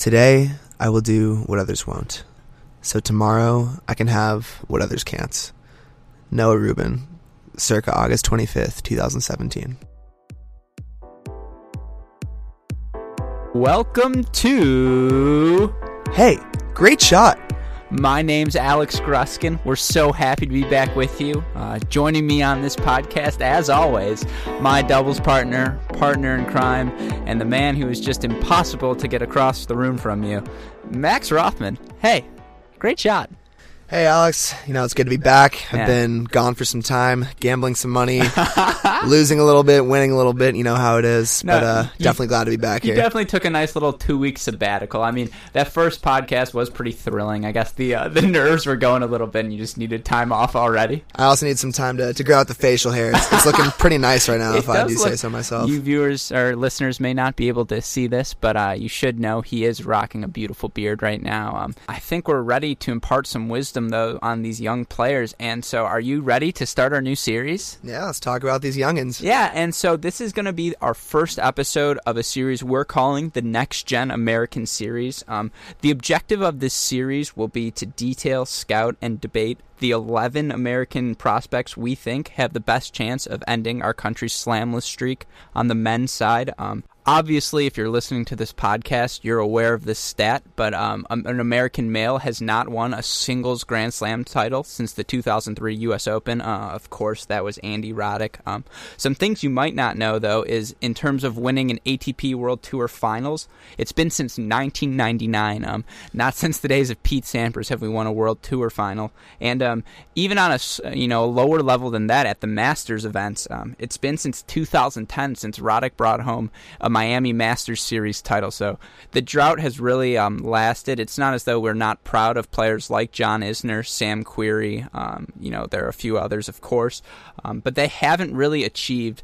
Today, I will do what others won't. So tomorrow, I can have what others can't. Noah Rubin, circa August 25th, 2017. Welcome to. Hey, great shot! My name's Alex Gruskin. We're so happy to be back with you. Uh, joining me on this podcast, as always, my doubles partner, partner in crime, and the man who is just impossible to get across the room from you, Max Rothman. Hey, great shot. Hey, Alex. You know, it's good to be back. I've Yeah. been gone for some time, gambling some money, losing a little bit, winning a little bit. You know how it is. No, but uh, you- definitely glad to be back You here. definitely took a nice little two week sabbatical. I mean, that first podcast was pretty thrilling. I guess the uh, the nerves were going a little bit, and you just needed time off already. I also need some time to, to grow out the facial hair. It's, it's looking pretty nice right now, if I do say so myself. You viewers or listeners may not be able to see this, but uh, you should know he is rocking a beautiful beard right now. Um, I think we're ready to impart some wisdom though on these young players. And so, are you ready to start our new series? Yeah, let's talk about these youngins. Yeah, and so this is going to be our first episode of a series we're calling the Next Gen American Series. Um, the objective of this series will be to detail, scout, and debate the 11 American prospects we think have the best chance of ending our country's slamless streak on the men's side. Um, Obviously, if you're listening to this podcast, you're aware of this stat, but um, um, an American male has not won a singles Grand Slam title since the 2003 U.S. Open. Uh, of course, that was Andy Roddick. Um, some things you might not know, though, is in terms of winning an ATP World Tour Finals, it's been since 1999. Um, not since the days of Pete Sampras have we won a World Tour Final, and um, even on a you know lower level than that at the Masters events, um, it's been since 2010 since Roddick brought home a Miami Masters Series title. So the drought has really um, lasted. It's not as though we're not proud of players like John Isner, Sam Querrey. Um, you know, there are a few others, of course, um, but they haven't really achieved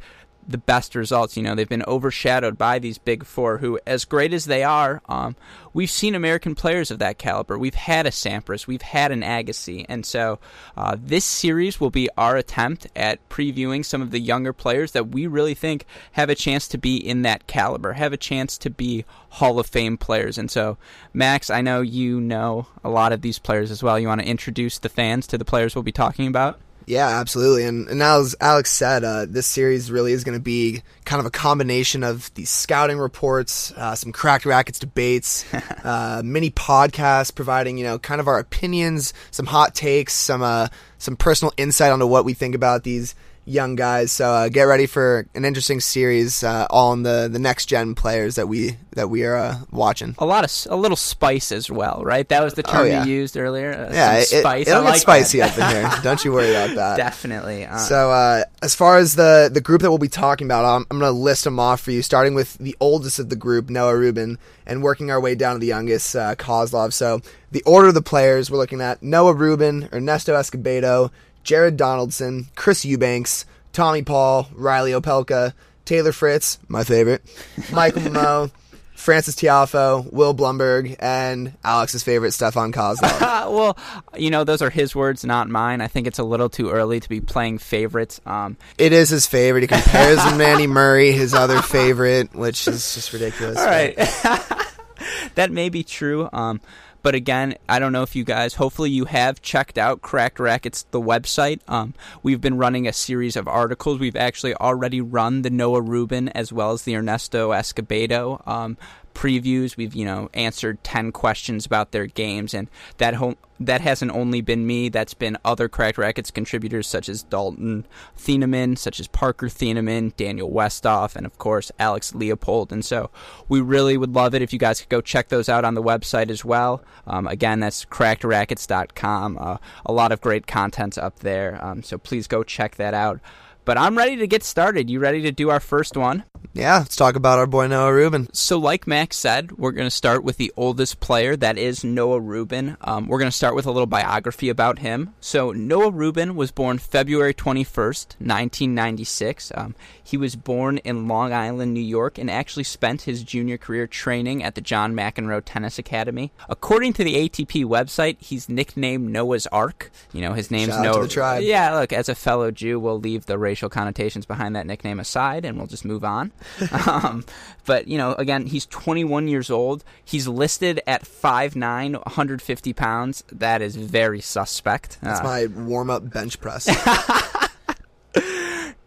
the best results. You know, they've been overshadowed by these big four, who, as great as they are, um, we've seen American players of that caliber. We've had a Sampras, we've had an Agassi, and so uh, this series will be our attempt at previewing some of the younger players that we really think have a chance to be in that caliber, have a chance to be Hall of Fame players. And so, Max, I know you know a lot of these players as well. You want to introduce the fans to the players we'll be talking about? Yeah, absolutely. And, and now, as Alex said, uh, this series really is going to be kind of a combination of these scouting reports, uh, some cracked rackets debates, uh, mini podcasts providing you know kind of our opinions, some hot takes, some uh, some personal insight onto what we think about these young guys. So uh, get ready for an interesting series, uh, all on the the next gen players that we that we are uh, watching. a lot of a little spice as well, right? That was the term Oh, yeah. you used earlier. Uh, Yeah, it, spice. it'll I get like spicy that. up in here. Don't you worry about that. Definitely. Uh, So, uh, as far as the the group that we'll be talking about, I'm, I'm going to list them off for you, starting with the oldest of the group, Noah Rubin, and working our way down to the youngest, uh, Kozlov. So, the order of the players we're looking at: Noah Rubin, Ernesto Escobedo, Jared Donaldson, Chris Eubanks, Tommy Paul, Reilly Opelka, Taylor Fritz, my favorite, Michael Mmoh. Frances Tiafoe, Will Blumberg, and Alex's favorite, Stefan Kozlov. well, you know, those are his words, not mine. I think it's a little too early to be playing favorites. Um, It is his favorite. He compares him to Andy Murray, his other favorite, which is just ridiculous. all right. that may be true. Um, but again, I don't know if you guys. Hopefully, you have checked out Cracked Rackets, the website. Um, we've been running a series of articles. We've actually already run the Noah Rubin as well as the Ernesto Escobedo um, previews. We've you know answered ten questions about their games, and that ho- that hasn't only been me. That's been other Cracked Rackets contributors such as Dalton Thieneman, such as Parker Thieneman, Daniel Westoff, and of course Alex Leopold. And so we really would love it if you guys could go check those out on the website as well. Um, again, that's crackedrackets.com. Uh, a lot of great content up there. Um, so please go check that out. But I'm ready to get started. You ready to do our first one? Yeah, let's talk about our boy Noah Rubin. So, like Max said, we're going to start with the oldest player, that is Noah Rubin. Um, we're going to start with a little biography about him. So, Noah Rubin was born February 21st, 1996. Um, he was born in Long Island, New York, and actually spent his junior career training at the John McEnroe Tennis Academy. According to the ATP website, he's nicknamed Noah's Ark. You know, his name's Shout Noah. the tribe. Yeah, look, as a fellow Jew, we'll leave the racial racial connotations behind that nickname aside, and we'll just move on. um, but you know, again, he's 21 years old. He's listed at 5'9", 150 pounds. That is very suspect. That's Uh, my warm up bench press.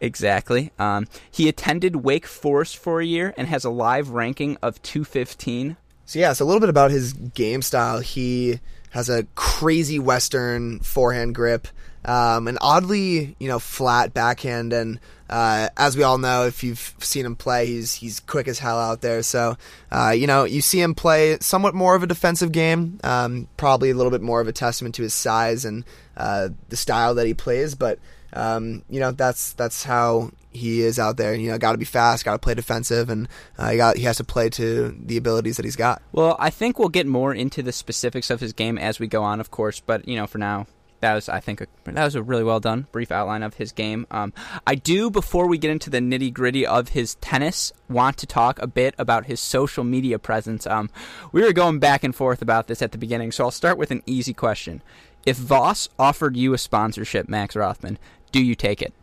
Exactly. Um, he attended Wake Forest for a year and has a live ranking of 215. So yeah, so a little bit about his game style. He has a crazy Western forehand grip, um, an oddly you know flat backhand, and uh, as we all know, if you've seen him play, he's he's quick as hell out there. So uh, you know you see him play somewhat more of a defensive game, um, probably a little bit more of a testament to his size and uh, the style that he plays, but. Um, you know that's that's how he is out there. You know, got to be fast, got to play defensive, and uh, he got he has to play to the abilities that he's got. Well, I think we'll get more into the specifics of his game as we go on, of course. But you know, for now, that was I think a, that was a really well done brief outline of his game. Um, I do before we get into the nitty gritty of his tennis, want to talk a bit about his social media presence. Um, we were going back and forth about this at the beginning, so I'll start with an easy question: If Voss offered you a sponsorship, Max Rothman, do you take it?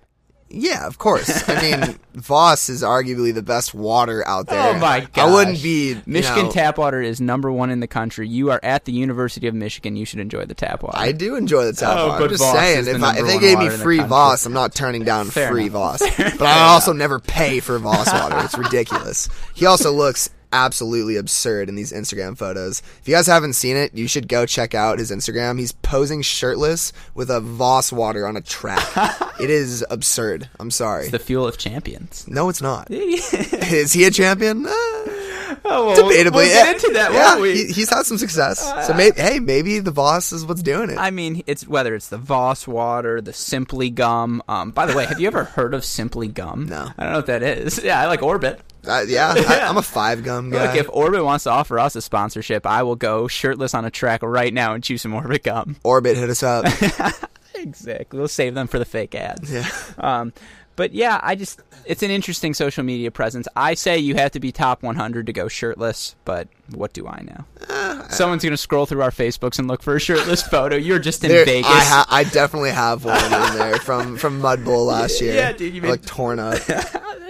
Yeah, of course. I mean, Voss is arguably the best water out oh there. Oh my god! I wouldn't be Michigan know, tap water is number one in the country. You are at the University of Michigan. You should enjoy the tap water. I do enjoy the tap Oh, water. but I'm just Voss saying, if, I, if they gave me water in the free. Voss, I'm not turning down Fair free enough. Voss. But I also never pay for Voss water. It's ridiculous. He also looks absolutely absurd in these Instagram photos. If you guys haven't seen it, you should go check out his Instagram. He's posing shirtless with a Voss water on a track. it is absurd. I'm sorry. the fuel of champions. No, it's not. Is he a champion? Uh, Oh, well, debatably. We'll get into that, Yeah, we? he- he's had some success. so maybe, hey, maybe the Voss is what's doing it. I mean, it's whether it's the Voss water, the Simply gum. Um, by the way, have you ever heard of Simply gum? No. I don't know what that is. Yeah, I like Orbit. Uh, yeah, I, I'm a five gum guy. Look, if Orbit wants to offer us a sponsorship, I will go shirtless on a track right now and chew some Orbit gum. Orbit hit us up. Exactly. We'll save them for the fake ads. yeah. Um, but yeah, I just it's an interesting social media presence. I say you have to be top 100 to go shirtless, but what do I know? Uh, Someone's gonna scroll through our Facebooks and look for a shirtless photo. You're just in There- Vegas. I, ha- I definitely have one in there from from Mud Bowl last year. Yeah, dude, you like torn up.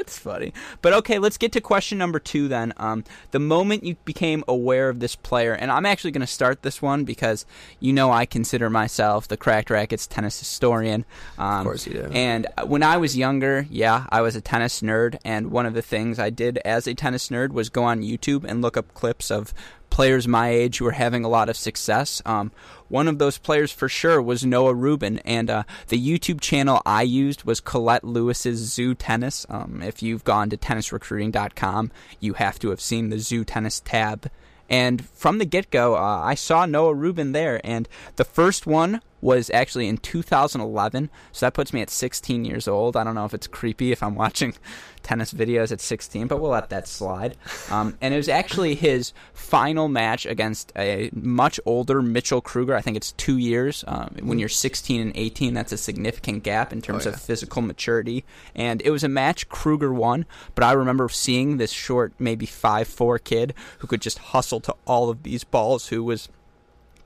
That's funny. But okay, let's get to question number two then. Um, the moment you became aware of this player, and I'm actually going to start this one because you know I consider myself the Cracked Rackets tennis historian. Um, Of course you do. And when I was younger, yeah, I was a tennis nerd, and one of the things I did as a tennis nerd was go on YouTube and look up clips of players my age who are having a lot of success. Um, one of those players for sure was Noah Rubin, and uh, the YouTube channel I used was Colette Lewis's Zoo Tennis. Um, if you've gone to tennisrecruiting.com, you have to have seen the Zoo Tennis tab. And from the get go, uh, I saw Noah Rubin there, and the first one was actually in 2011. So that puts me at 16 years old. I don't know if it's creepy if I'm watching tennis videos at 16, but we'll let that slide. Um, and it was actually his final match against a much older Mitchell Krueger. I think it's two years. Um, when you're 16 and 18, that's a significant gap in terms Oh, yeah. of physical maturity. And it was a match Krueger won, but I remember seeing this short, maybe 5'4 kid who could just hustle to all of these balls, who was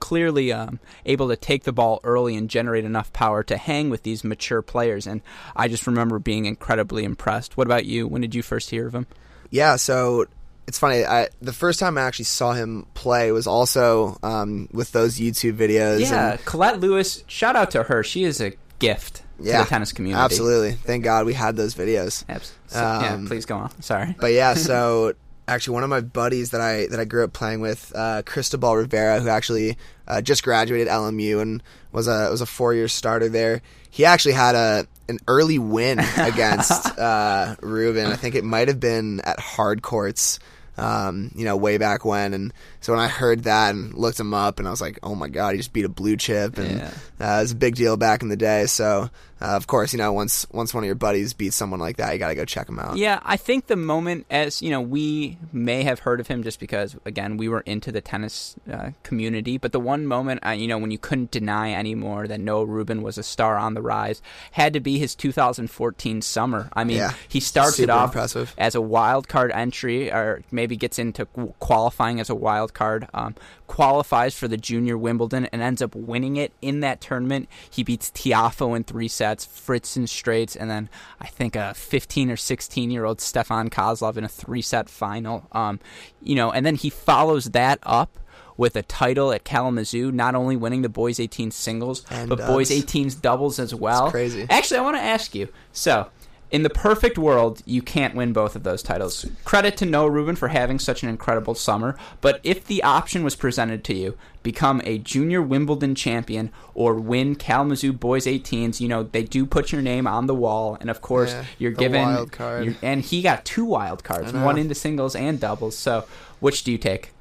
clearly um, able to take the ball early and generate enough power to hang with these mature players. And I just remember being incredibly impressed. What about you? When did you first hear of him? Yeah, so it's funny. I, the first time I actually saw him play was also um, with those YouTube videos. Yeah, and- Colette Lewis. Shout out to her. She is a gift yeah, to the tennis community. Absolutely. Thank God we had those videos. Abs- so- yeah, Um, please go on. Sorry. But yeah, so actually one of my buddies that I that I grew up playing with, uh, Cristobal Rivera, who actually uh, just graduated LMU and was a was a four year starter there. He actually had a an early win against uh, Rubin. I think it might have been at hard courts. Um, you know, way back when, and so when I heard that and looked him up, and I was like, "Oh my god, he just beat a blue chip!" And Yeah. uh, it was a big deal back in the day. So, uh, of course, you know, once once one of your buddies beats someone like that, you got to go check him out. Yeah, I think the moment, as you know, we may have heard of him just because, again, we were into the tennis uh, community. But the one moment, uh, you know, when you couldn't deny anymore that Noah Rubin was a star on the rise, had to be his 2014 summer. I mean, Yeah, he starts it off impressive. as a wild card entry, or maybe gets into qualifying as a wild card. Um, qualifies for the Junior Wimbledon and ends up winning it in that tournament. He beats Tiafoe in three sets. sets, Fritzen Straits, and then I think a 15 or 16 year old Stefan Kozlov in a three set final. Um, you know, and then he follows that up with a title at Kalamazoo, not only winning the boys 18 singles, And but dubs. boys 18s doubles as well. crazy. Actually, I want to ask you. So, in the perfect world, you can't win both of those titles. Credit to Noah Rubin for having such an incredible summer. But if the option was presented to you, become a junior Wimbledon champion or win Kalamazoo Boys 18s, you know they do put your name on the wall, and of course Yeah, you're given. wild card. you're- and he got two wild cards, one into singles and doubles. So, which do you take?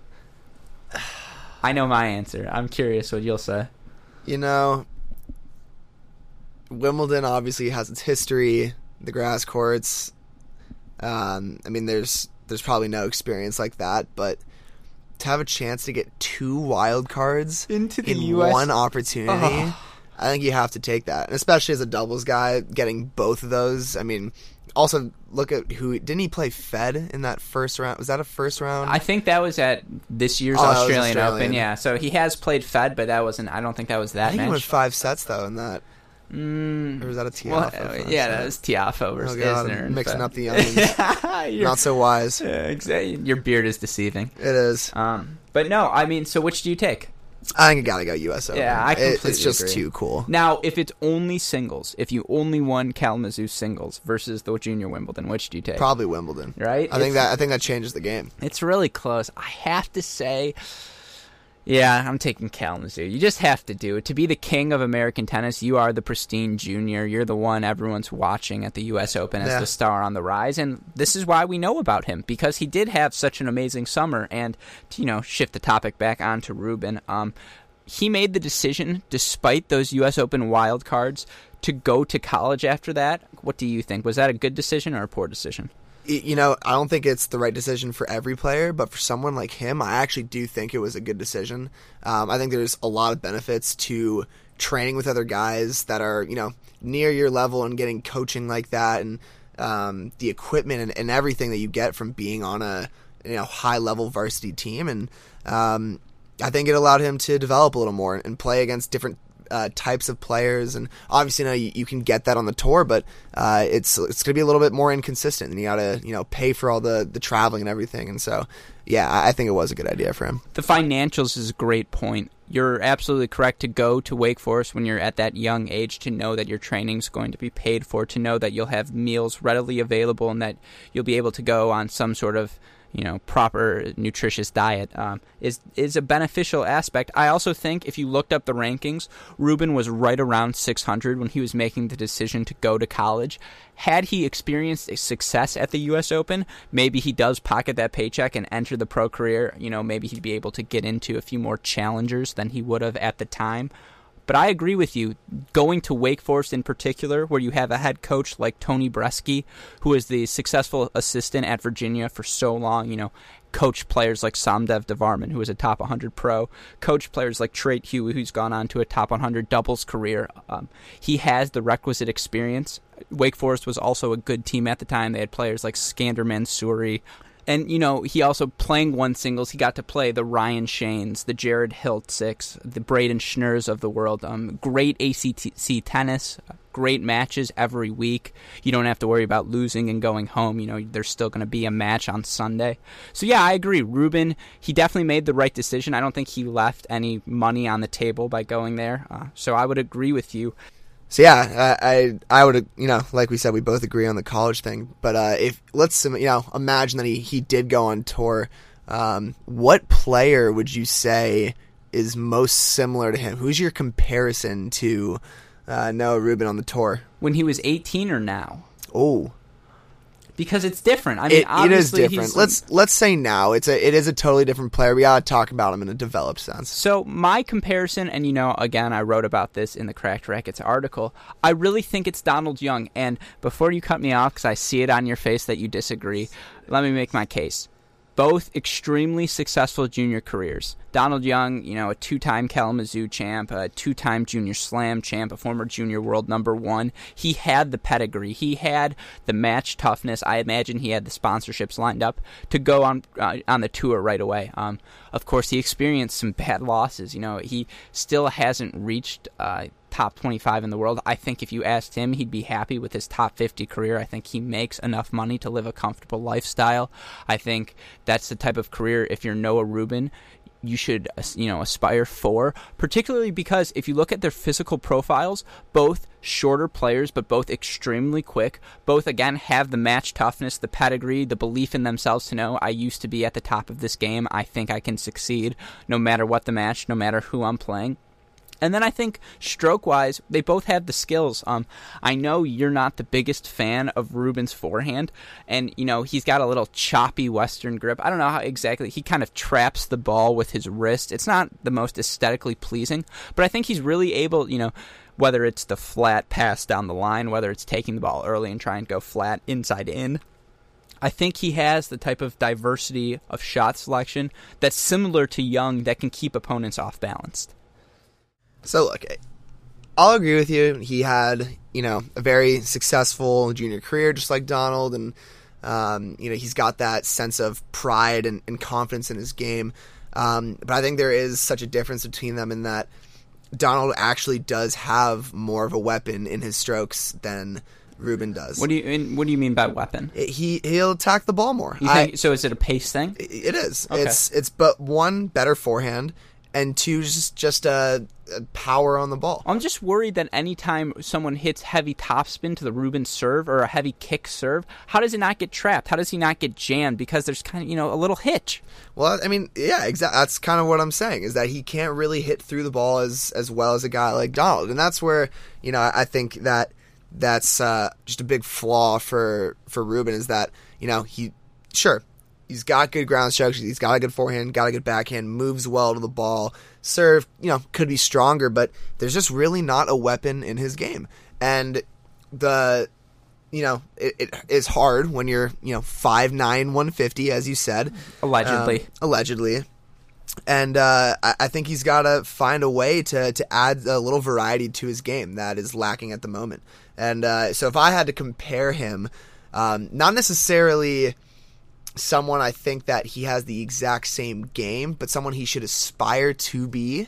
I know my answer. I'm curious what you'll say. You know, Wimbledon obviously has its history, the grass courts. Um, I mean, there's there's probably no experience like that, but to have a chance to get two wild cards Into the in US one opportunity, Ugh. I think you have to take that, and especially as a doubles guy, getting both of those. I mean, also look at who didn't he play Fed in that first round? Was that a first round? I think that was at this year's Oh, that was Australian, Open. Yeah, so he has played Fed, but that wasn't. I don't think that was I that think he went five sets though in that. Mm, Or was that a Tiafoe? well, first yeah, that was Tiafoe versus Oh, God, Isner. Mixing but- up the onions. Not so wise. Yeah, exactly. Your beard is deceiving. It is. Um, but no, I mean, so which do you take? I think I gotta go U.S. Open. Yeah, I It- completely It's just agree. too cool. Now, if it's only singles, if you only won Kalamazoo singles versus the junior Wimbledon, which do you take? Probably Wimbledon. right? I think that I think that changes the game. It's really close. I have to say, yeah, I'm taking Kalamazoo. You just have to do it. To be the king of American tennis, you are the pristine junior. You're the one everyone's watching at the U.S. Open as Yeah. the star on the rise. And this is why we know about him, because he did have such an amazing summer. And to, you know, shift the topic back onto Rubin, um, he made the decision, despite those U.S. Open wild cards, to go to college after that. What do you think? Was that a good decision or a poor decision? You know, I don't think it's the right decision for every player, but for someone like him, I actually do think it was a good decision. Um, I think there's a lot of benefits to training with other guys that are, you know, near your level and getting coaching like that, and um, the equipment and, and everything that you get from being on a you know high level varsity team, and um, I think it allowed him to develop a little more and play against different uh, types of players. And obviously, you know, you, you can get that on the tour, but uh, it's it's going to be a little bit more inconsistent, and you got to you know pay for all the the traveling and everything. And so, yeah, I I think it was a good idea for him. The financials is a great point. You're absolutely correct to go to Wake Forest when you're at that young age to know that your training's going to be paid for, to know that you'll have meals readily available and that you'll be able to go on some sort of you know proper nutritious diet um, is is a beneficial aspect. I also think if you looked up the rankings, Rubin was right around 600 when he was making the decision to go to college. Had he experienced a success at the U.S. Open, maybe he does pocket that paycheck and enter the pro career. You know, maybe he'd be able to get into a few more challengers than he would have at the time. But I agree with you. Going to Wake Forest in particular, where you have a head coach like Tony Bresky, who is the successful assistant at Virginia for so long, you know, coach players like Somdev Devvarman, who is a top 100 pro, coach players like Treat Huey, who's gone on to a top 100 doubles career. Um, he has the requisite experience. Wake Forest was also a good team at the time. They had players like Skander Mansouri, and you know, he also playing one singles. He got to play the Ryan Shanes, the Jared Hiltziks, the Brayden Schnurs of the world. Um, great ACC tennis, great matches every week. You don't have to worry about losing and going home. You know, there's still going to be a match on Sunday. So yeah, I agree. Rubin, he definitely made the right decision. I don't think he left any money on the table by going there. Uh, so I would agree with you. So yeah, I I, I would you know like we said we both agree on the college thing. But uh, if let's you know imagine that he he did go on tour, um, what player would you say is most similar to him? Who's your comparison to uh, Noah Rubin on the tour? When he was 18 or now? Oh, Because it's different. I mean, it, it is obviously different. Let's let's say now it's a it is a totally different player. We gotta talk about him in a developed sense. So my comparison, and you know, again, I wrote about this in the Cracked Rackets article. I really think it's Donald Young. And before you cut me off, because I see it on your face that you disagree, let me make my case. Both extremely successful junior careers. Donald Young, you know, a two-time Kalamazoo champ, a two-time Junior Slam champ, a former junior world number one. He had the pedigree. He had the match toughness. I imagine he had the sponsorships lined up to go on uh, on the tour right away. Um, of course, he experienced some bad losses. You know, he still hasn't reached uh, top 25 in the world. I think if you asked him, he'd be happy with his top 50 career. I think he makes enough money to live a comfortable lifestyle. I think that's the type of career, if you're Noah Rubin, you should you know aspire for particularly because if you look at their physical profiles both shorter players but both extremely quick both again have the match toughness the pedigree the belief in themselves to know I used to be at the top of this game I think I can succeed no matter what the match no matter who I'm playing and then I think stroke wise, they both have the skills. Um, I know you're not the biggest fan of Rubin's forehand, and you know he's got a little choppy Western grip. I don't know how exactly he kind of traps the ball with his wrist. It's not the most aesthetically pleasing, but I think he's really able. You know, whether it's the flat pass down the line, whether it's taking the ball early and trying to go flat inside in. I think he has the type of diversity of shot selection that's similar to Young that can keep opponents off balanced. So look, I'll agree with you. He had, you know, a very successful junior career, just like Donald, and um, you know he's got that sense of pride and, and confidence in his game. Um, but I think there is such a difference between them in that Donald actually does have more of a weapon in his strokes than Rubin does. What do you What do you mean by weapon? It, he he'll attack the ball more. Think, I, so is it a pace thing? It is. Okay. It's it's but one better forehand and two just just a, a, power on the ball. I'm just worried that anytime someone hits heavy topspin to the Rubin serve or a heavy kick serve, how does it not get trapped? How does he not get jammed? Because there's kind of you know a little hitch. Well, I mean, yeah, exactly. That's kind of what I'm saying is that he can't really hit through the ball as as well as a guy like Donald, and that's where you know I think that that's uh, just a big flaw for for Rubin is that you know he sure he's got good ground strokes. He's got a good forehand, got a good backhand, moves well to the ball. Serve, you know, could be stronger, but there's just really not a weapon in his game. And the, you know, it, it is hard when you're, you know, 5'9", 150, as you said. Allegedly. Um, allegedly. And uh, I, I think he's got to find a way to, to add a little variety to his game that is lacking at the moment. And uh, so if I had to compare him, um, not necessarily – someone I think that he has the exact same game, but someone he should aspire to be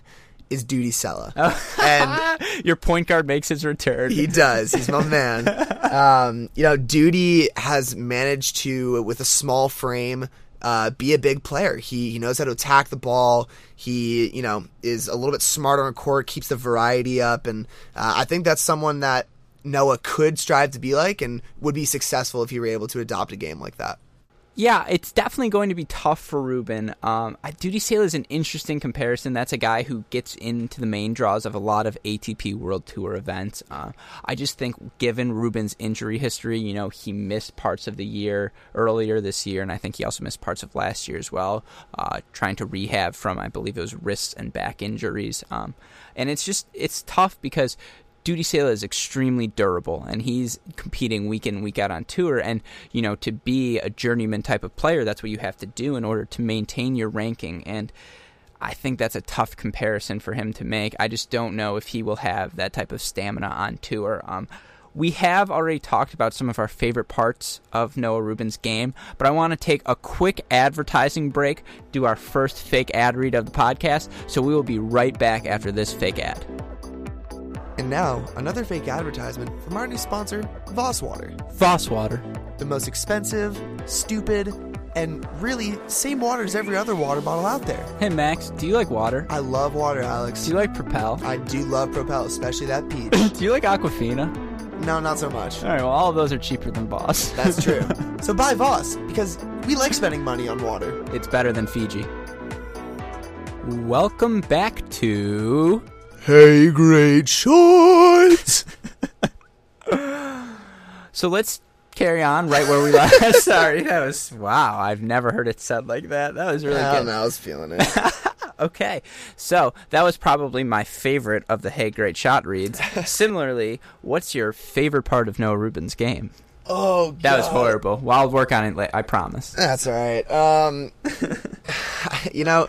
is Dudi Sela. Oh. And your point guard makes his return. He does. He's my man. Um, you know, Dudi has managed to, with a small frame, uh, be a big player. He he knows how to attack the ball. He you know is a little bit smarter on court, keeps the variety up, and uh, I think that's someone that Noah could strive to be like, and would be successful if he were able to adopt a game like that. Yeah, it's definitely going to be tough for Rubin. Um, Dudi Sela is an interesting comparison. That's a guy who gets into the main draws of a lot of ATP World Tour events. Uh, I just think, given Rubin's injury history, you know, he missed parts of the year earlier this year, and I think he also missed parts of last year as well, uh, trying to rehab from, I believe it was wrist and back injuries. Um, and it's just, it's tough because Dudi Sela is extremely durable, and he's competing week in week out on tour. And you know, to be a journeyman type of player, that's what you have to do in order to maintain your ranking. And I think that's a tough comparison for him to make. I just don't know if he will have that type of stamina on tour. Um, we have already talked about some of our favorite parts of Noah Rubin's game, but I want to take a quick advertising break, do our first fake ad read of the podcast. So we will be right back after this fake ad. And now, another fake advertisement from our new sponsor, Voss Water. Voss Water. The most expensive, stupid, and really same water as every other water bottle out there. Hey Max, do you like water? I love water, Alex. Do you like Propel? I do love Propel, especially that peach. do you like Aquafina? No, not so much. All right, well, all of those are cheaper than Voss. That's true. so buy Voss because we like spending money on water. It's better than Fiji. Welcome back to Hey, great shorts. so let's carry on right where we left. Sorry, that was wow. I've never heard it said like that. That was really I good. Know, I was feeling it. okay, so that was probably my favorite of the Hey Great Shot reads. Similarly, what's your favorite part of Noah Rubin's game? Oh, God. that was horrible. Well, I'll work on it. I promise. That's all right. Um, you know,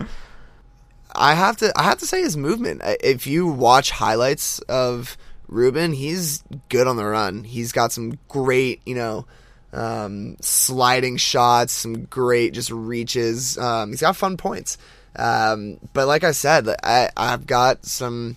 I have to I have to say his movement. If you watch highlights of Rubin, he's good on the run. He's got some great, you know, um, sliding shots, some great just reaches. Um, he's got fun points. Um, but like I said, I, I've got some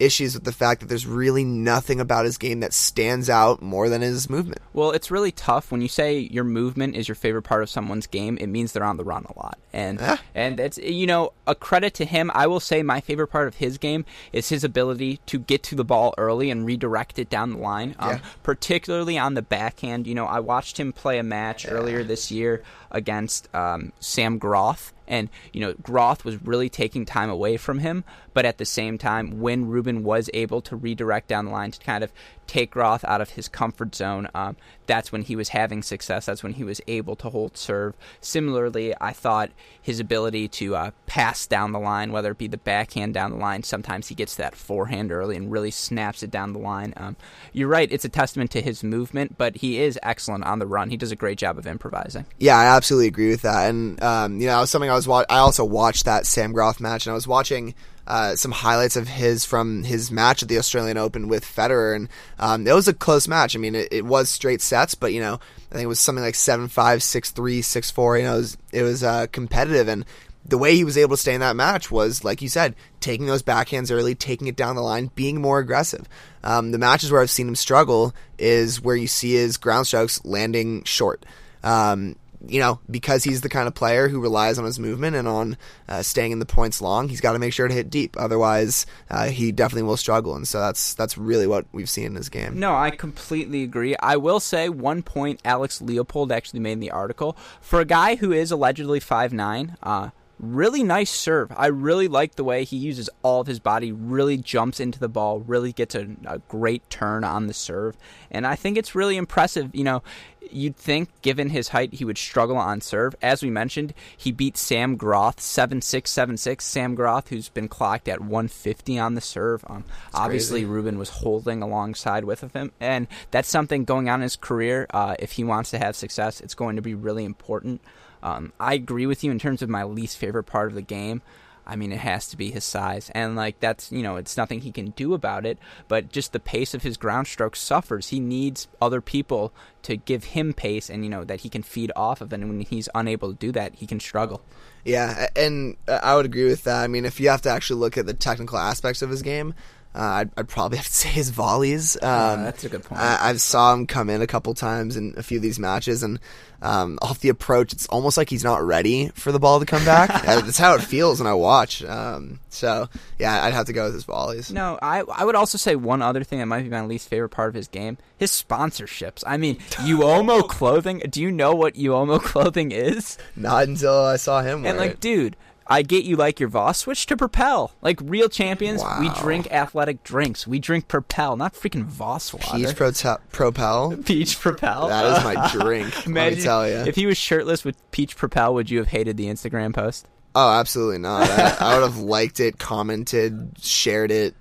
issues with the fact that there's really nothing about his game that stands out more than his movement. Well, it's really tough when you say your movement is your favorite part of someone's game. It means they're on the run a lot, and Yeah. and it's you know a credit to him. I will say my favorite part of his game is his ability to get to the ball early and redirect it down the line, um, Yeah. particularly on the backhand. You know, I watched him play a match earlier this year against um, Sam Groth. And, you know, Groth was really taking time away from him. But at the same time, when Rubin was able to redirect down the line to kind of take Groth out of his comfort zone, um, that's when he was having success. That's when he was able to hold serve. Similarly, I thought his ability to uh, pass down the line, whether it be the backhand down the line, sometimes he gets that forehand early and really snaps it down the line. Um, you're right, it's a testament to his movement, but he is excellent on the run. He does a great job of improvising. Yeah, I absolutely agree with that. And um, you know, something I was wa- I also watched that Sam Groth match, and I was watching uh, some highlights of his from his match at the Australian Open with Federer, and um, it was a close match. I mean, it, it was straight sets, but you know, I think it was something like seven five, six three, six four. You know, it was, it was uh, competitive, and the way he was able to stay in that match was, like you said, taking those backhands early, taking it down the line, being more aggressive. Um, the matches where I've seen him struggle is where you see his ground strokes landing short. Um, you know, because he's the kind of player who relies on his movement and on uh, staying in the points long, he's got to make sure to hit deep. Otherwise, uh, he definitely will struggle. And so that's that's really what we've seen in this game. No, I completely agree. I will say one point Alex Leopold actually made in the article for a guy who is allegedly five nine. Uh, really nice serve. I really like the way he uses all of his body, really jumps into the ball, really gets a, a great turn on the serve. And I think it's really impressive. You know, you'd think given his height he would struggle on serve. As we mentioned, he beat Sam Groth 7-6, Sam Groth, who's been clocked at 150 on the serve. Um, obviously, crazy. Rubin was holding alongside with him, and that's something going on in his career. Uh, if he wants to have success, it's going to be really important. Um, I agree with you in terms of my least favorite part of the game. I mean, it has to be his size, and like that's you know, it's nothing he can do about it. But just the pace of his ground stroke suffers. He needs other people to give him pace, and you know that he can feed off of. And when he's unable to do that, he can struggle. Yeah, and uh, I would agree with that. I mean, if you have to actually look at the technical aspects of his game, uh, I'd, I'd probably have to say his volleys. Um, that's a good point. I, I saw him come in a couple times in a few of these matches, and um, off the approach, it's almost like he's not ready for the ball to come back. That's how it feels when I watch. Um, so yeah, I'd have to go with his volleys. No, I I would also say one other thing that might be my least favorite part of his game: his sponsorships. I mean, Uomo clothing. Do you know what Uomo clothing is? Not until I saw him And like, it. dude, I get you like your Voss. Switch to Propel. Like real champions, we drink athletic drinks. We drink Propel, not freaking Voss water. Peach Prote- Propel. Peach Propel. That is my drink. let Imagine me tell you. if he was shirtless with Peach Propel, would you have hated the Instagram post? Oh, absolutely not. I, I would have liked it, commented, shared it.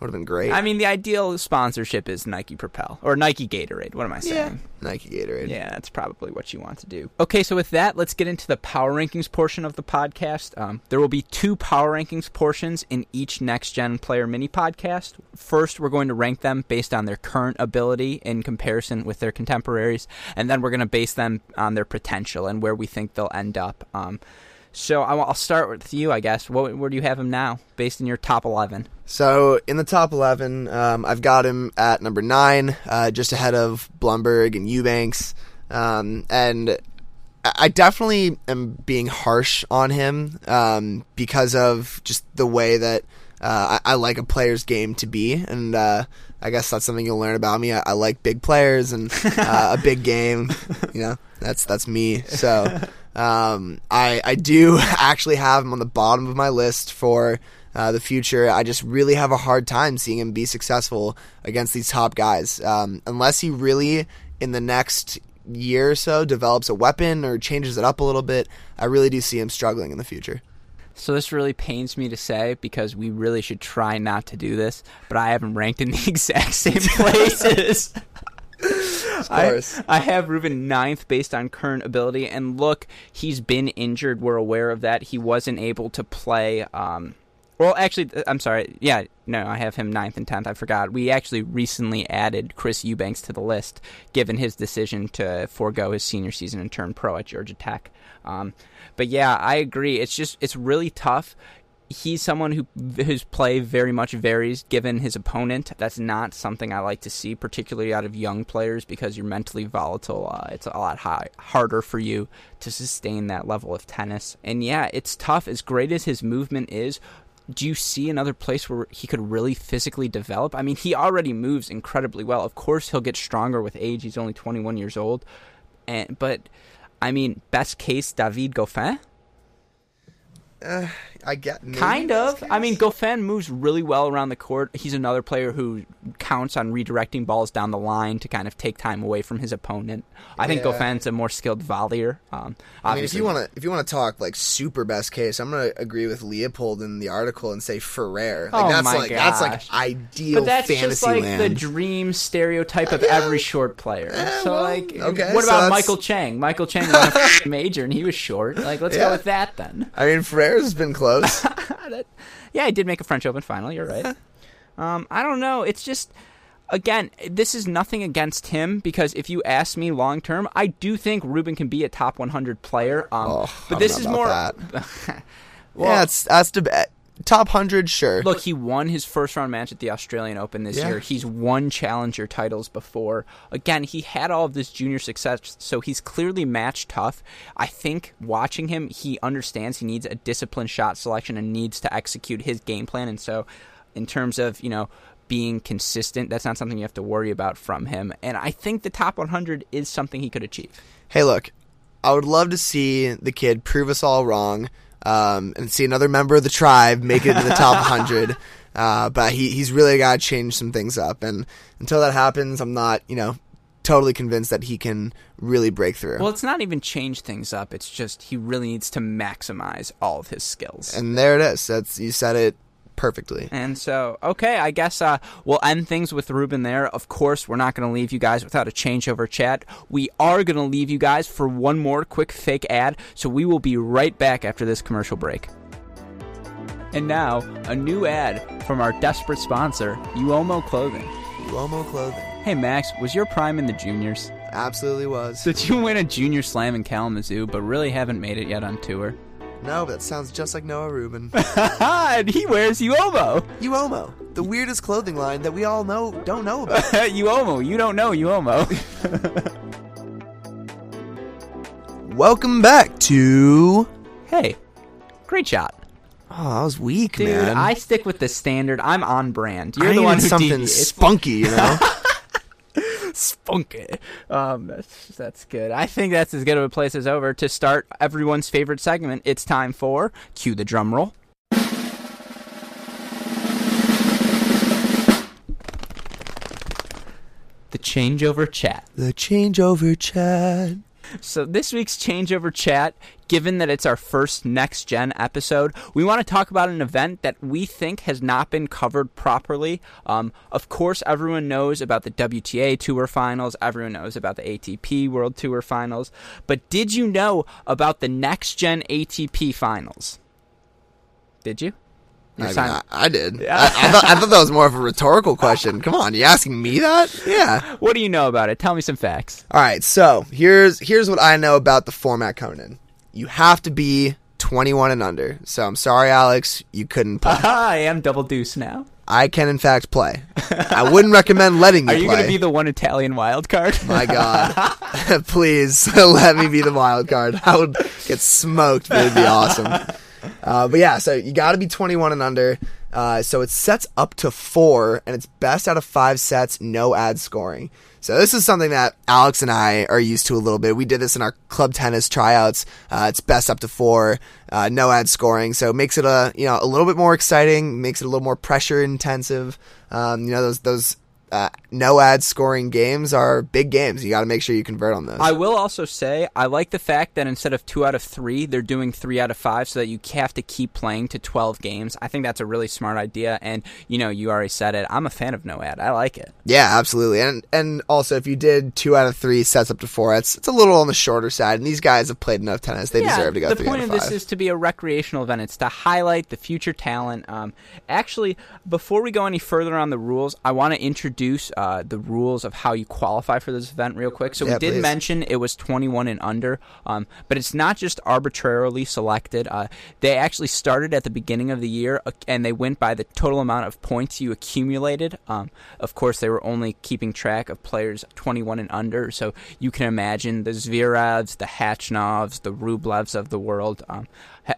Would have been great. I mean, the ideal sponsorship is Nike Propel or Nike Gatorade. What am I saying? yeah? Nike Gatorade. Yeah, that's probably what you want to do. Okay, so with that, let's get into the power rankings portion of the podcast. Um, there will be two power rankings portions in each next gen player mini podcast. First, we're going to rank them based on their current ability in comparison with their contemporaries, and then we're going to base them on their potential and where we think they'll end up. Um, so I- I'll start with you, I guess. What, where do you have him now, based in your top eleven? So in the top eleven, um, I've got him at number nine, uh, just ahead of Blumberg and Eubanks, um, and I I definitely am being harsh on him um, because of just the way that uh, I, I like a player's game to be, and uh, I guess that's something you'll learn about me. I, I like big players and uh, a big game. You know, that's that's me. So um, I I do actually have him on the bottom of my list for. Uh, the future, I just really have a hard time seeing him be successful against these top guys. Um, unless he really, in the next year or so, develops a weapon or changes it up a little bit, I really do see him struggling in the future. So this really pains me to say because we really should try not to do this, but I have him ranked in the exact same places. I. I have Rubin ninth based on current ability, and look, he's been injured. We're aware of that. He wasn't able to play. Um, well, actually, I'm sorry. Yeah, no, I have him ninth and tenth. I forgot. We actually recently added Chris Eubanks to the list, given his decision to forego his senior season and turn pro at Georgia Tech. Um, but yeah, I agree. It's just it's really tough he's someone who whose play very much varies given his opponent. That's not something I like to see, particularly out of young players, because you're mentally volatile. Uh, it's a lot high, harder for you to sustain that level of tennis. And yeah, it's tough. As great as his movement is, do you see another place where he could really physically develop? I mean, he already moves incredibly well. Of course, he'll get stronger with age. He's only 21 years old, and but I mean, best case, David Goffin. Uh, I get Kind of. I mean. Goffin moves really well around the court. He's another player who counts on redirecting balls down the line to kind of take time away from his opponent. I think Yeah. Goffin's a more skilled volleyer. Um, I mean, if you want to, if you want to talk like super best case, I'm gonna agree with Leopold in the article and say Ferrer. Like Oh that's my like that's like ideal But that's fantasy just like land. the dream stereotype of every short player. Eh, so well, like, okay, what so about that's- Michael Chang? Michael Chang won a major and he was short. Like, let's Yeah. go with that then. I mean, Ferrer's been close. That- yeah, I did make a French Open final. You're right. um, I don't know. It's just. Again, this is nothing against him because if you ask me long term, I do think Rubin can be a top 100 player. Um, Oh, but this is more. Well, yeah, it's that's debate. Top hundred, sure. Look, he won his first round match at the Australian Open this Yeah. year. He's won challenger titles before. Again, he had all of this junior success, so he's clearly match tough. I think watching him, he understands he needs a disciplined shot selection and needs to execute his game plan. And so, in terms of, you know, being consistent, that's not something you have to worry about from him. And I think the top 100 is something he could achieve. Hey, look, I would love to see the kid prove us all wrong, um, and see another member of the tribe make it to the top 100. Uh, but he, he's really got to change some things up, and until that happens, I'm not, you know, totally convinced that he can really break through. Well, it's not even change things up. It's just he really needs to maximize all of his skills. and there it is. That's you said it perfectly. And so, okay, I guess uh, we'll end things with Rubin there. Of course, we're not going to leave you guys without a changeover chat. We are going to leave you guys for one more quick fake ad, so we will be right back after this commercial break. And now, a new ad from our desperate sponsor, Uomo Clothing. Uomo clothing Hey Max, was your prime in the juniors? absolutely was. Did you win a junior slam in Kalamazoo, but really haven't made it yet on tour? No, but that sounds just like Noah Rubin. and he wears Uomo. Uomo, the weirdest clothing line that we all know don't know about. Uomo, you don't know Uomo. Welcome back to. hey, great shot. Oh, that was weak, Dude, man. I stick with the standard. I'm on brand. You're I the one who something deviates. spunky, you know. spunky. Um, that's that's good. I think that's as good of a place as over to start everyone's favorite segment. It's time for cue the drum roll. The changeover chat. the changeover chat. So this week's changeover chat, given that it's our first next gen episode, we want to talk about an event that we think has not been covered properly. Um, of course, everyone knows about the WTA Tour Finals. Everyone knows about the ATP World Tour Finals. But did you know about the next gen ATP Finals? Did you? I, mean, I, did. I, I, thought, I thought that was more of a rhetorical question. Come on, you asking me that? Yeah. what do you know about it? Tell me some facts. All right. So here's here's what I know about the format coming in. You have to be 21 and under. So I'm sorry, Alex, you couldn't play. I am double deuce now. I can in fact play. I wouldn't recommend letting you play. Are you going to be the one Italian wild card? My God, please let me be the wild card. I would get smoked, but it'd be awesome. Uh, but yeah, so you got to be 21 and under. Uh, so it sets up to four, and it's best out of five sets, no ad scoring. So this is something that Alex and I are used to a little bit. We did this in our club tennis tryouts. Uh, it's best up to four, uh, no ad scoring. So it makes it a you know a little bit more exciting, makes it a little more pressure intensive. Um, you know those those uh, no ad scoring games are big games. You got to make sure you convert on those. I will also say I like the fact that instead of two out of three, they're doing three out of five, so that you have to keep playing to twelve games. I think that's a really smart idea, and you know, you already said it. I'm a fan of no ad. I like it. yeah, absolutely. And and also if you did two out of three sets up to four, it's it's a little on the shorter side. And these guys have played enough tennis; they yeah, deserve to go the point of of this is to be a recreational event. It's to highlight the future talent. Um, actually, before we go any further on the rules, I want to introduce introduce uh, the rules of how you qualify for this event real quick? So Yeah, we did please. mention it was 21 and under, um, but it's not just arbitrarily selected. Uh, they actually started at the beginning of the year, uh, and they went by the total amount of points you accumulated. Um, of course, they were only keeping track of players 21 and under, so you can imagine the Zverevs, the Khachanovs, the Rublevs of the world. Um,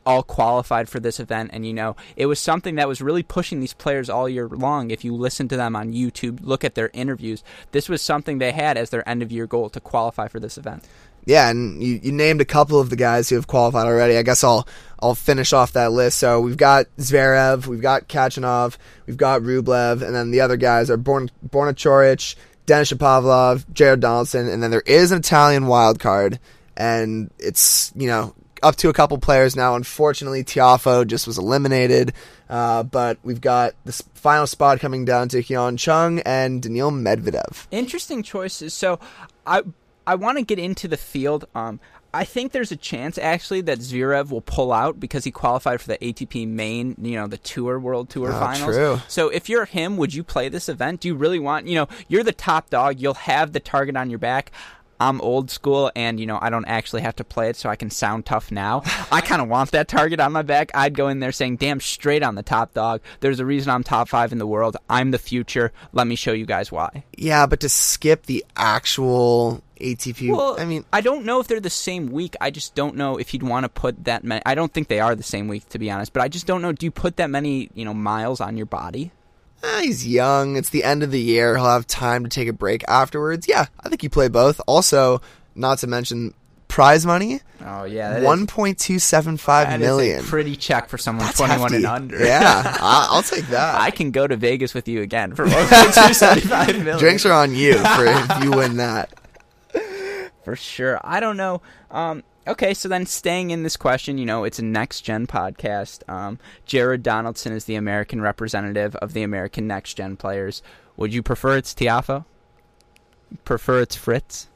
all qualified for this event and you know it was something that was really pushing these players all year long if you listen to them on youtube look at their interviews this was something they had as their end of year goal to qualify for this event Yeah, and you, you named a couple of the guys who have qualified already. I guess I'll I'll finish off that list. So we've got Zverev, we've got Khachanov, we've got Rublev, and then the other guys are Born Borna Coric, Denis Shapovalov, Jared Donaldson, and then there is an Italian wild card, and it's you know up to a couple players now. Unfortunately, Tiafoe just was eliminated, uh, but we've got the final spot coming down to Hyun Chung and Daniil Medvedev. interesting choices so i i want to get into the field um I think there's a chance actually that Zverev will pull out because he qualified for the ATP main, you know, the Tour World Tour Oh, Finals. true. So if you're him, would you play this event? Do you really want, you know, you're the top dog, you'll have the target on your back. I'm old school and, you know, I don't actually have to play it so I can sound tough now. I kind of want that target on my back. I'd go in there saying, damn straight on the top dog. There's a reason I'm top five in the world. I'm the future. Let me show you guys why. Yeah, but to skip the actual ATP, Well, I mean, I don't know if they're the same week. I just don't know if you'd want to put that many. I don't think they are the same week, to be honest. But I just don't know. Do you put that many, you know, miles on your body? Eh, he's young. It's the end of the year. He'll have time to take a break afterwards. Yeah, I think you play both. Also, not to mention prize money, Oh yeah, one point two seven five million. pretty check for someone That's 21 hefty. and under. Yeah, I- I'll take that. I can go to Vegas with you again for 1.275 million. Drinks are on you for if you win that. For sure. I don't know. Um, okay, so then staying in this question, you know, it's a next gen podcast. Um, Jared Donaldson is the American representative of the American next gen players. Would you prefer it's Tiafoe? Prefer it's Fritz?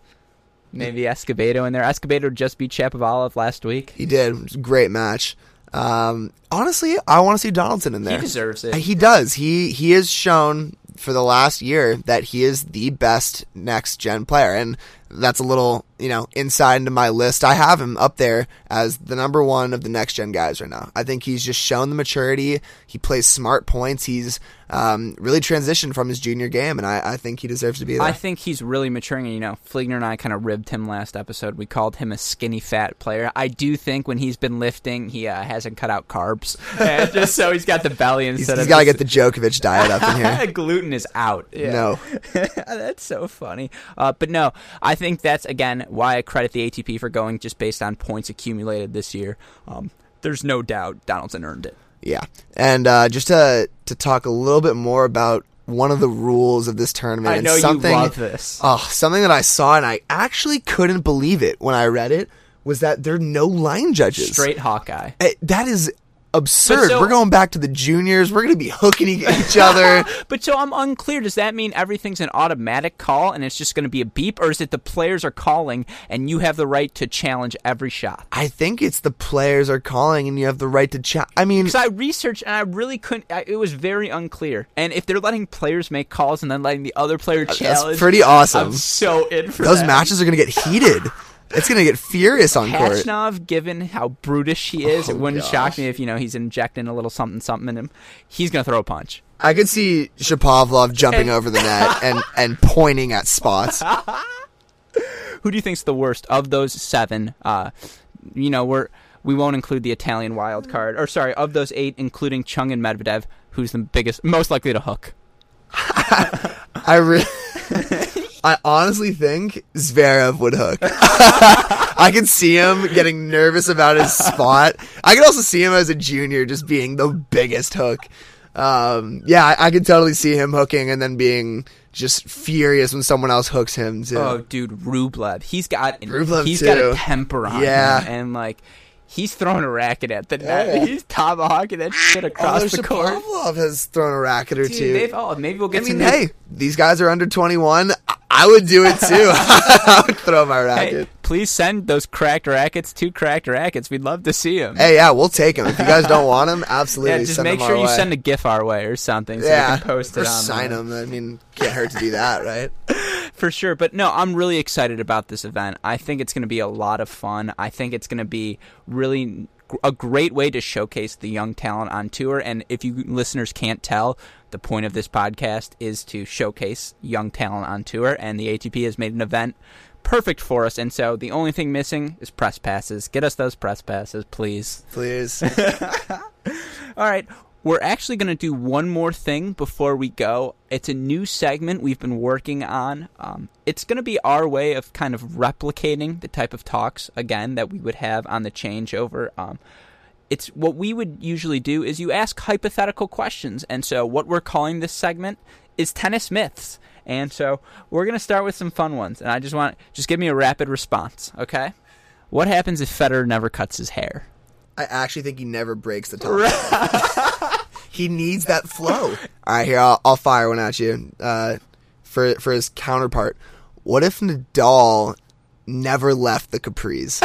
Maybe Escobedo in there. Escobedo just beat Shapovalov last week. He did. It was a great match. Um, honestly, I want to see Donaldson in there. He deserves it. He does. He he has shown for the last year that he is the best next gen player, and that's a little you know inside into my list. I have him up there as the number one of the next gen guys right now. I think he's just shown the maturity. He plays smart points. He's um, really transitioned from his junior game, and I, I think he deserves to be there. I think he's really maturing. And, you know, Fligner and I kind of ribbed him last episode. We called him a skinny fat player. I do think when he's been lifting, he uh, hasn't cut out carbs, And just so he's got the belly he's, instead he's of got to get the Djokovic diet up in here. gluten is out. Yeah. No, that's so funny. Uh, but no, I think that's again why I credit the ATP for going just based on points accumulated this year. Um, there's no doubt Donaldson earned it. Yeah, and uh, just to to talk a little bit more about one of the rules of this tournament. I and know something, you love this. Oh, something that I saw and I actually couldn't believe it when I read it was that there are no line judges. Straight Hawkeye. Eh, that is absurd. so- We're going back to the juniors. We're going to be hooking each other. But so I'm unclear. Does that mean everything's an automatic call and it's just going to be a beep, or is it the players are calling and you have the right to challenge every shot? I think it's the players are calling and you have the right to challenge. I mean, Because I researched and I really couldn't. I, it was very unclear. And if they're letting players make calls and then letting the other player challenge, that's pretty awesome. I'm so in for Those that. matches are going to get heated. It's going to get furious on court. Khachanov, given how brutish he is, it Oh, wouldn't gosh. shock me if you know he's injecting a little something something in him. He's gonna throw a punch. I could see Shapovalov jumping over the net and, and pointing at spots. Who do you think's the worst of those seven? Uh, you know, we're we won't include the Italian wild card, or sorry, of those eight, including Chung and Medvedev. Who's the biggest, most likely to hook? I re- I honestly think Zverev would hook. I can see him getting nervous about his spot. I can also see him as a junior just being the biggest hook. Um, yeah, I, I could totally see him hooking and then being just furious when someone else hooks him too. Oh, dude, Rublev. He's got Rublev, he's got a temper on Yeah. him, and like he's throwing a racket at the net. Yeah. He's tomahawking that shit oh, across Although the court. Shapovalov has thrown a racket or Dude, two. they've, oh, maybe we'll get. I mean, hey, these guys are under 21. I, I would do it too. I would throw my Hey, racket. please send those cracked rackets to cracked rackets. We'd love to see them. Hey, yeah, we'll take them. If you guys don't want them, absolutely. yeah, just make sure you way. send a GIF our way or something so yeah, we can post or it on sign them. I mean, can't hurt to do that, right? for sure. But no, I'm really excited about this event. I think it's going to be a lot of fun. I think it's going to be really a great way to showcase the young talent on tour. And if you listeners can't tell, the point of this podcast is to showcase young talent on tour. And the ATP has made an event perfect for us. And so the only thing missing is press passes. Get us those press passes, please. Please. All right. We're actually going to do one more thing before we go. It's a new segment we've been working on. Um, it's going to be our way of kind of replicating the type of talks, again, that we would have on the changeover. Um, it's what we would usually do is you ask hypothetical questions. And so what we're calling this segment is tennis myths. And so we're going to start with some fun ones. And I just want, just give me a rapid response, okay? What happens if Federer never cuts his hair? I actually think he never breaks the top. he needs that flow. All right, here I'll, I'll fire one at you. Uh, for for his counterpart, what if Nadal never left the Capri's?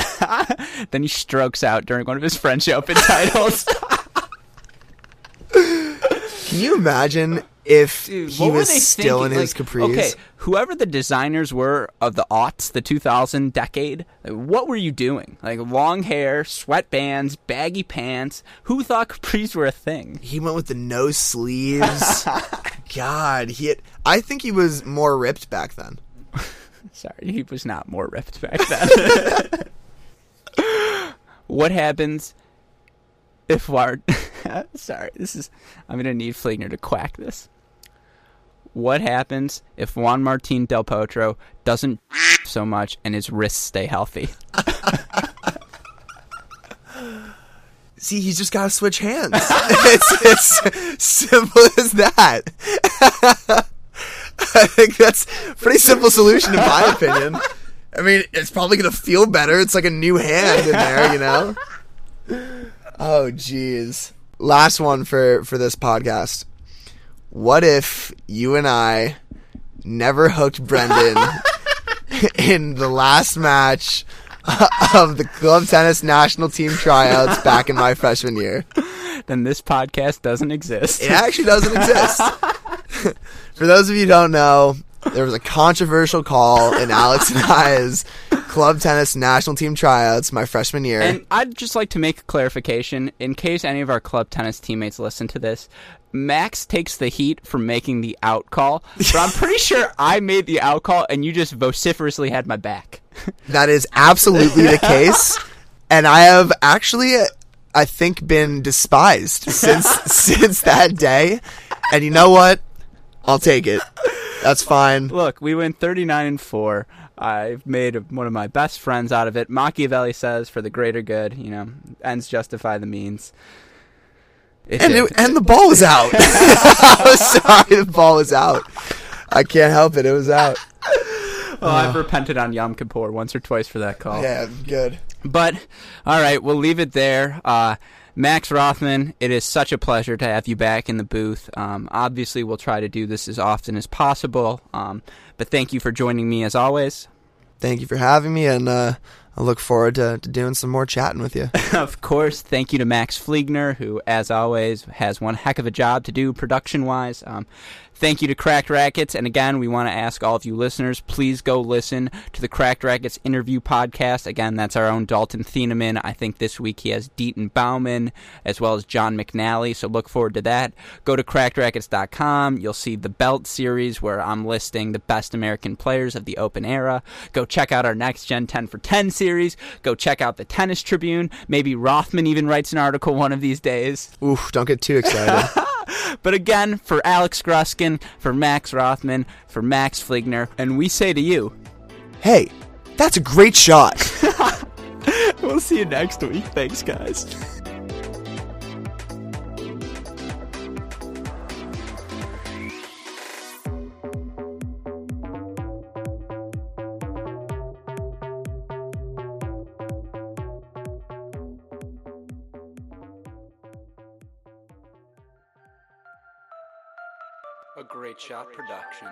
then he strokes out during one of his French Open titles. Can you imagine if Dude, he was still thinking? in his Like, Capri's? Okay, whoever the designers were of the aughts, the 2000 decade, what were you doing? Like long hair, sweatbands, baggy pants. Who thought capris were a thing? He went with the no sleeves. God, he had, I think he was more ripped back then. Sorry, he was not more ripped back then. what happens if Ward? Sorry, this is. I'm gonna need Fligner to quack this. What happens if Juan Martin Del Potro doesn't so much and his wrists stay healthy? See, he's just got to switch hands. it's, it's simple as that. I think that's a pretty simple solution in my opinion. I mean, it's probably going to feel better. It's like a new hand in there, you know? Oh, jeez. Last one for, for this podcast. What if you and I never hooked Brendan in the last match of the club tennis national team tryouts back in my freshman year. Then this podcast doesn't exist. It actually doesn't exist. For those of you who don't know, there was a controversial call in Alex and I's club tennis national team tryouts my freshman year. And I'd just like to make a clarification in case any of our club tennis teammates listen to this. Max takes the heat for making the out call, but I'm pretty sure I made the out call and you just vociferously had my back. that is absolutely the case. And I have actually, I think, been despised since since that day. And you know what? I'll take it. That's fine. Look, we went 39 and 4. I've made one of my best friends out of it. Machiavelli says, for the greater good, you know, ends justify the means. It And it, and the ball was out. I was sorry, the ball was out. I can't help it. It was out. well, I've repented on Yom Kippur once or twice for that call. Yeah, good. But all right, we'll leave it there. Uh, Max Rothman, it is such a pleasure to have you back in the booth. Um, obviously, we'll try to do this as often as possible. Um, but thank you for joining me as always. Thank you for having me, and uh, I look forward to, to doing some more chatting with you. of course, thank you to Max Fliegner, who, as always, has one heck of a job to do production wise. Um, thank you to Cracked Rackets. And again, we want to ask all of you listeners please go listen to the Cracked Rackets interview podcast. Again, that's our own Dalton Thieneman. I think this week he has Deaton Bauman as well as John McNally. So look forward to that. Go to crackedrackets.com. You'll see the belt series where I'm listing the best American players of the Open era. Go check out our next Gen 10 for 10 series. Go check out the Tennis Tribune. Maybe Rothman even writes an article one of these days. Oof, don't get too excited. But again, for Alex Gruskin, for Max Rothman, for Max Fligner, and we say to you, hey, that's a great shot. we'll see you next week. Thanks, guys. Shot production.